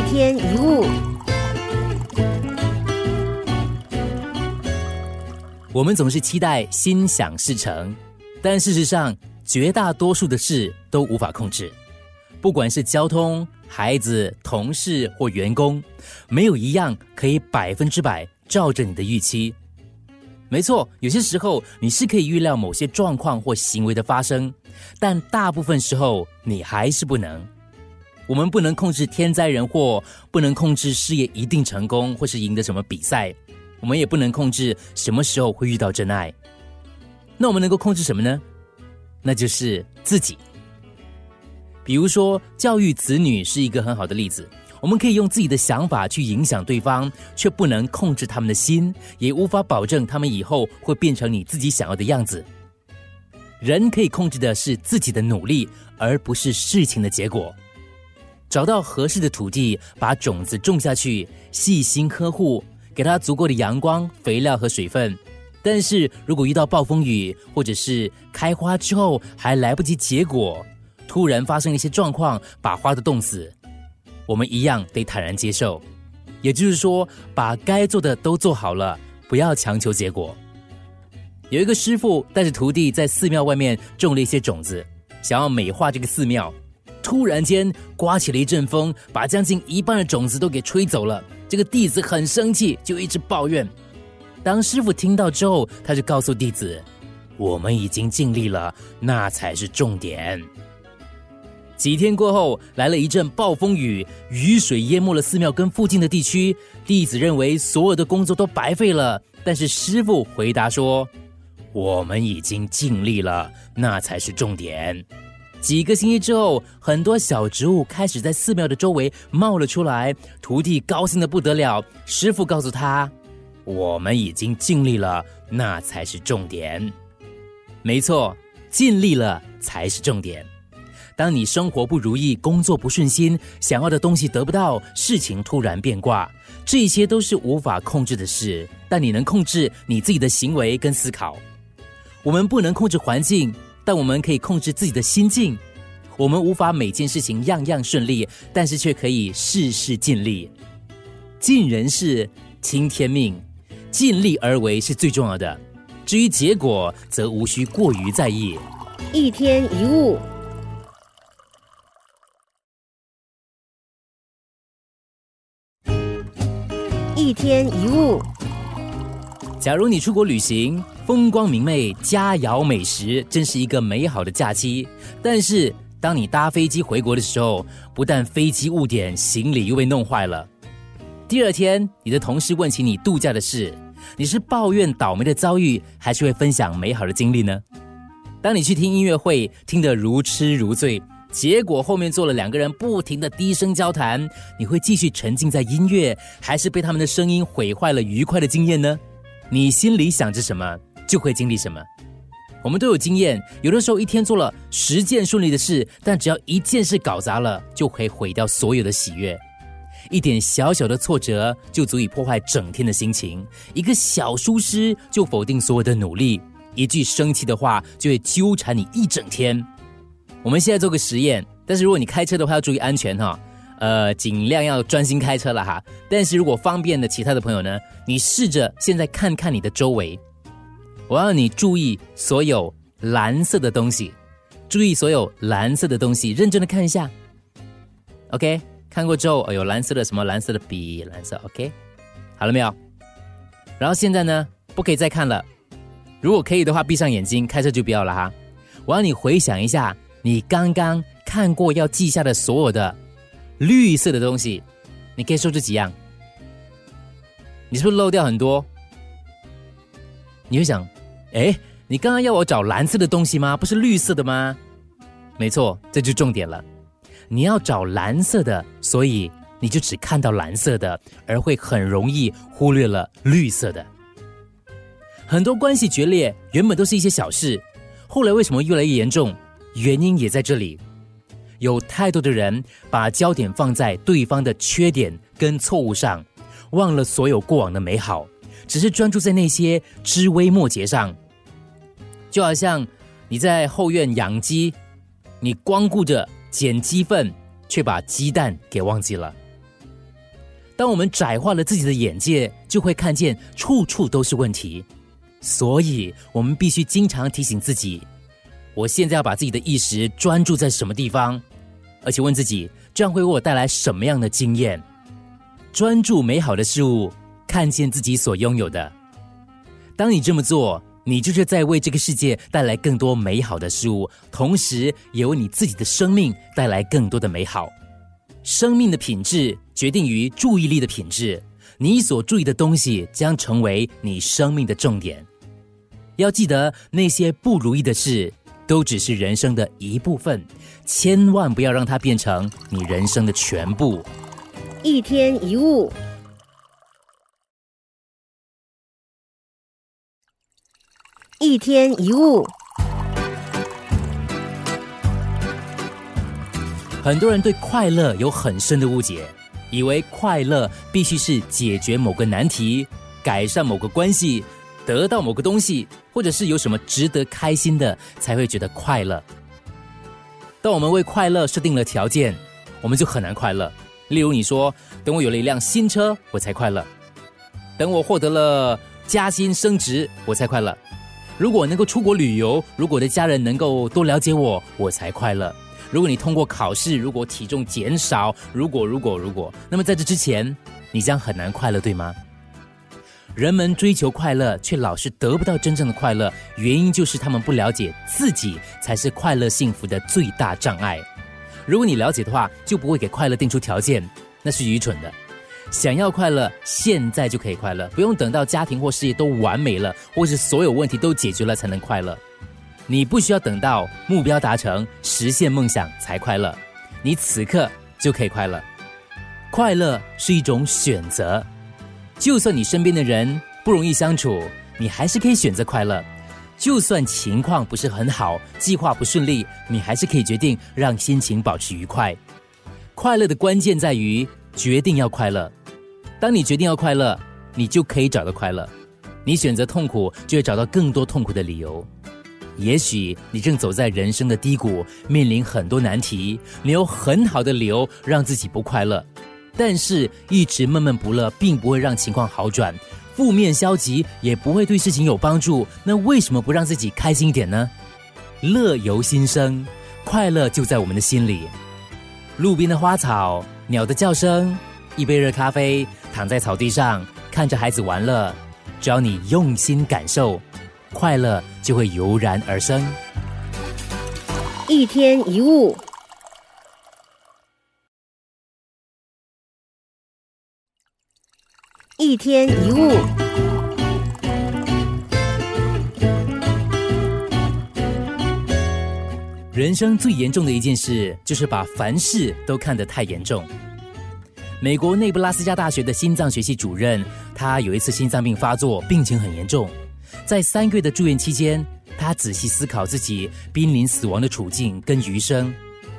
一天一物，我们总是期待心想事成，但事实上，绝大多数的事都无法控制。不管是交通、孩子、同事或员工，没有一样可以百分之百照着你的预期。没错，有些时候你是可以预料某些状况或行为的发生，但大部分时候你还是不能。我们不能控制天灾人祸，不能控制事业一定成功或是赢得什么比赛，我们也不能控制什么时候会遇到真爱。那我们能够控制什么呢？那就是自己。比如说，教育子女是一个很好的例子。我们可以用自己的想法去影响对方，却不能控制他们的心，也无法保证他们以后会变成你自己想要的样子。人可以控制的是自己的努力，而不是事情的结果。找到合适的土地，把种子种下去，细心呵护，给它足够的阳光、肥料和水分。但是如果遇到暴风雨，或者是开花之后还来不及结果，突然发生一些状况，把花都冻死。我们一样得坦然接受，也就是说，把该做的都做好了，不要强求结果。有一个师傅带着徒弟在寺庙外面种了一些种子，想要美化这个寺庙。突然间刮起了一阵风，把将近一半的种子都给吹走了。这个弟子很生气，就一直抱怨。当师傅听到之后，他就告诉弟子：“我们已经尽力了，那才是重点。”几天过后，来了一阵暴风雨，雨水淹没了寺庙跟附近的地区。弟子认为所有的工作都白费了，但是师傅回答说：“我们已经尽力了，那才是重点。”几个星期之后，很多小植物开始在寺庙的周围冒了出来。徒弟高兴的不得了。师傅告诉他：“我们已经尽力了，那才是重点。”没错，尽力了才是重点。当你生活不如意、工作不顺心、想要的东西得不到、事情突然变卦，这些都是无法控制的事。但你能控制你自己的行为跟思考。我们不能控制环境，但我们可以控制自己的心境。我们无法每件事情样样顺利，但是却可以事事尽力。尽人事，听天命，尽力而为是最重要的。至于结果，则无需过于在意。一天一物。一天一物。假如你出国旅行，风光明媚，佳肴美食，真是一个美好的假期。但是，当你搭飞机回国的时候，不但飞机误点，行李又被弄坏了。第二天，你的同事问起你度假的事，你是抱怨倒霉的遭遇，还是会分享美好的经历呢？当你去听音乐会，听得如痴如醉。结果后面坐了两个人，不停的低声交谈。你会继续沉浸在音乐，还是被他们的声音毁坏了愉快的经验呢？你心里想着什么，就会经历什么。我们都有经验，有的时候一天做了十件顺利的事，但只要一件事搞砸了，就可以毁掉所有的喜悦。一点小小的挫折就足以破坏整天的心情，一个小疏失就否定所有的努力，一句生气的话就会纠缠你一整天。我们现在做个实验，但是如果你开车的话要注意安全哈，呃，尽量要专心开车了哈。但是如果方便的其他的朋友呢，你试着现在看看你的周围，我要你注意所有蓝色的东西，注意所有蓝色的东西，认真的看一下。OK，看过之后，有蓝色的什么？蓝色的笔，蓝色。OK，好了没有？然后现在呢，不可以再看了。如果可以的话，闭上眼睛，开车就不要了哈。我要你回想一下。你刚刚看过要记下的所有的绿色的东西，你可以说这几样。你是不是漏掉很多？你会想，哎，你刚刚要我找蓝色的东西吗？不是绿色的吗？没错，这就重点了。你要找蓝色的，所以你就只看到蓝色的，而会很容易忽略了绿色的。很多关系决裂，原本都是一些小事，后来为什么越来越严重？原因也在这里，有太多的人把焦点放在对方的缺点跟错误上，忘了所有过往的美好，只是专注在那些枝微末节上。就好像你在后院养鸡，你光顾着捡鸡粪，却把鸡蛋给忘记了。当我们窄化了自己的眼界，就会看见处处都是问题。所以，我们必须经常提醒自己：我现在要把自己的意识专注在什么地方，而且问自己，这样会为我带来什么样的经验？专注美好的事物，看见自己所拥有的。当你这么做，你就是在为这个世界带来更多美好的事物，同时也为你自己的生命带来更多的美好。生命的品质决定于注意力的品质，你所注意的东西将成为你生命的重点。要记得，那些不如意的事都只是人生的一部分，千万不要让它变成你人生的全部。一天一物，一天一物。很多人对快乐有很深的误解，以为快乐必须是解决某个难题、改善某个关系。得到某个东西，或者是有什么值得开心的，才会觉得快乐。当我们为快乐设定了条件，我们就很难快乐。例如，你说等我有了一辆新车，我才快乐；等我获得了加薪升职，我才快乐；如果能够出国旅游，如果我的家人能够多了解我，我才快乐；如果你通过考试，如果体重减少，如果如果如果，那么在这之前，你将很难快乐，对吗？人们追求快乐，却老是得不到真正的快乐，原因就是他们不了解自己才是快乐幸福的最大障碍。如果你了解的话，就不会给快乐定出条件，那是愚蠢的。想要快乐，现在就可以快乐，不用等到家庭或事业都完美了，或是所有问题都解决了才能快乐。你不需要等到目标达成、实现梦想才快乐，你此刻就可以快乐。快乐是一种选择。就算你身边的人不容易相处，你还是可以选择快乐；就算情况不是很好，计划不顺利，你还是可以决定让心情保持愉快。快乐的关键在于决定要快乐。当你决定要快乐，你就可以找到快乐。你选择痛苦，就会找到更多痛苦的理由。也许你正走在人生的低谷，面临很多难题，你有很好的理由让自己不快乐。但是，一直闷闷不乐，并不会让情况好转；负面消极也不会对事情有帮助。那为什么不让自己开心一点呢？乐由心生，快乐就在我们的心里。路边的花草，鸟的叫声，一杯热咖啡，躺在草地上看着孩子玩乐，只要你用心感受，快乐就会油然而生。一天一物。一天一物，人生最严重的一件事就是把凡事都看得太严重。美国内布拉斯加大学的心脏学系主任，他有一次心脏病发作，病情很严重。在三个月的住院期间，他仔细思考自己濒临死亡的处境跟余生。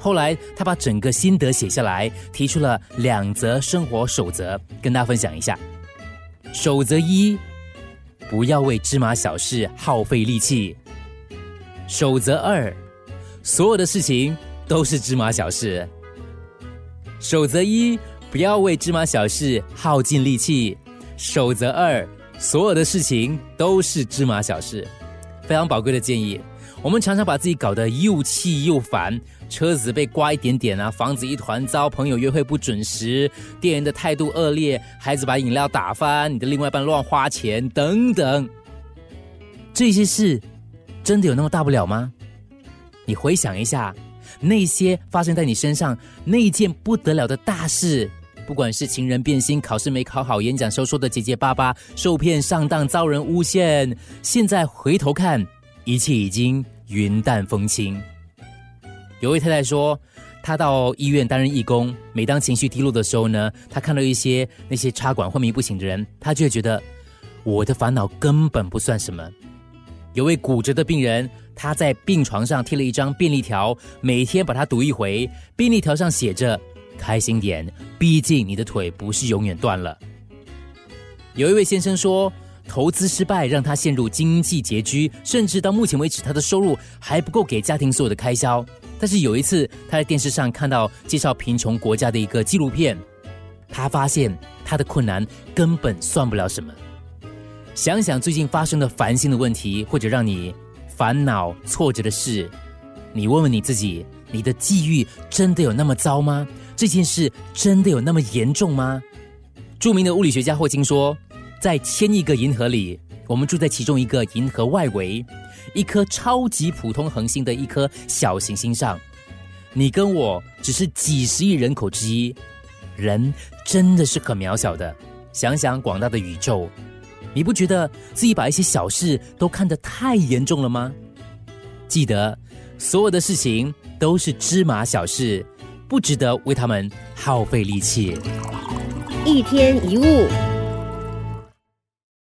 后来，他把整个心得写下来，提出了两则生活守则，跟大家分享一下。守则一：不要为芝麻小事耗费力气。守则二：所有的事情都是芝麻小事。守则一：不要为芝麻小事耗尽力气。守则二：所有的事情都是芝麻小事。非常宝贵的建议。我们常常把自己搞得又气又烦。车子被刮一点点啊，房子一团糟，朋友约会不准时，店员的态度恶劣，孩子把饮料打翻，你的另外一半乱花钱等等，这些事真的有那么大不了吗？你回想一下，那些发生在你身上那件不得了的大事，不管是情人变心、考试没考好、演讲时候说的结结巴巴、受骗上当、遭人诬陷，现在回头看，一切已经云淡风轻。有位太太说，她到医院担任义工，每当情绪低落的时候呢，她看到一些那些插管昏迷不醒的人，她就会觉得我的烦恼根本不算什么。有位骨折的病人，他在病床上贴了一张便利条，每天把它读一回。便利条上写着：“开心点，毕竟你的腿不是永远断了。”有一位先生说。投资失败让他陷入经济拮据，甚至到目前为止，他的收入还不够给家庭所有的开销。但是有一次，他在电视上看到介绍贫穷国家的一个纪录片，他发现他的困难根本算不了什么。想想最近发生的烦心的问题，或者让你烦恼挫折的事，你问问你自己：你的际遇真的有那么糟吗？这件事真的有那么严重吗？著名的物理学家霍金说，在千亿个银河里，我们住在其中一个银河外围，一颗超级普通恒星的一颗小行星上。你跟我只是几十亿人口之一，人真的是很渺小的。想想广大的宇宙，你不觉得自己把一些小事都看得太严重了吗？记得，所有的事情都是芝麻小事，不值得为他们耗费力气。一天一物。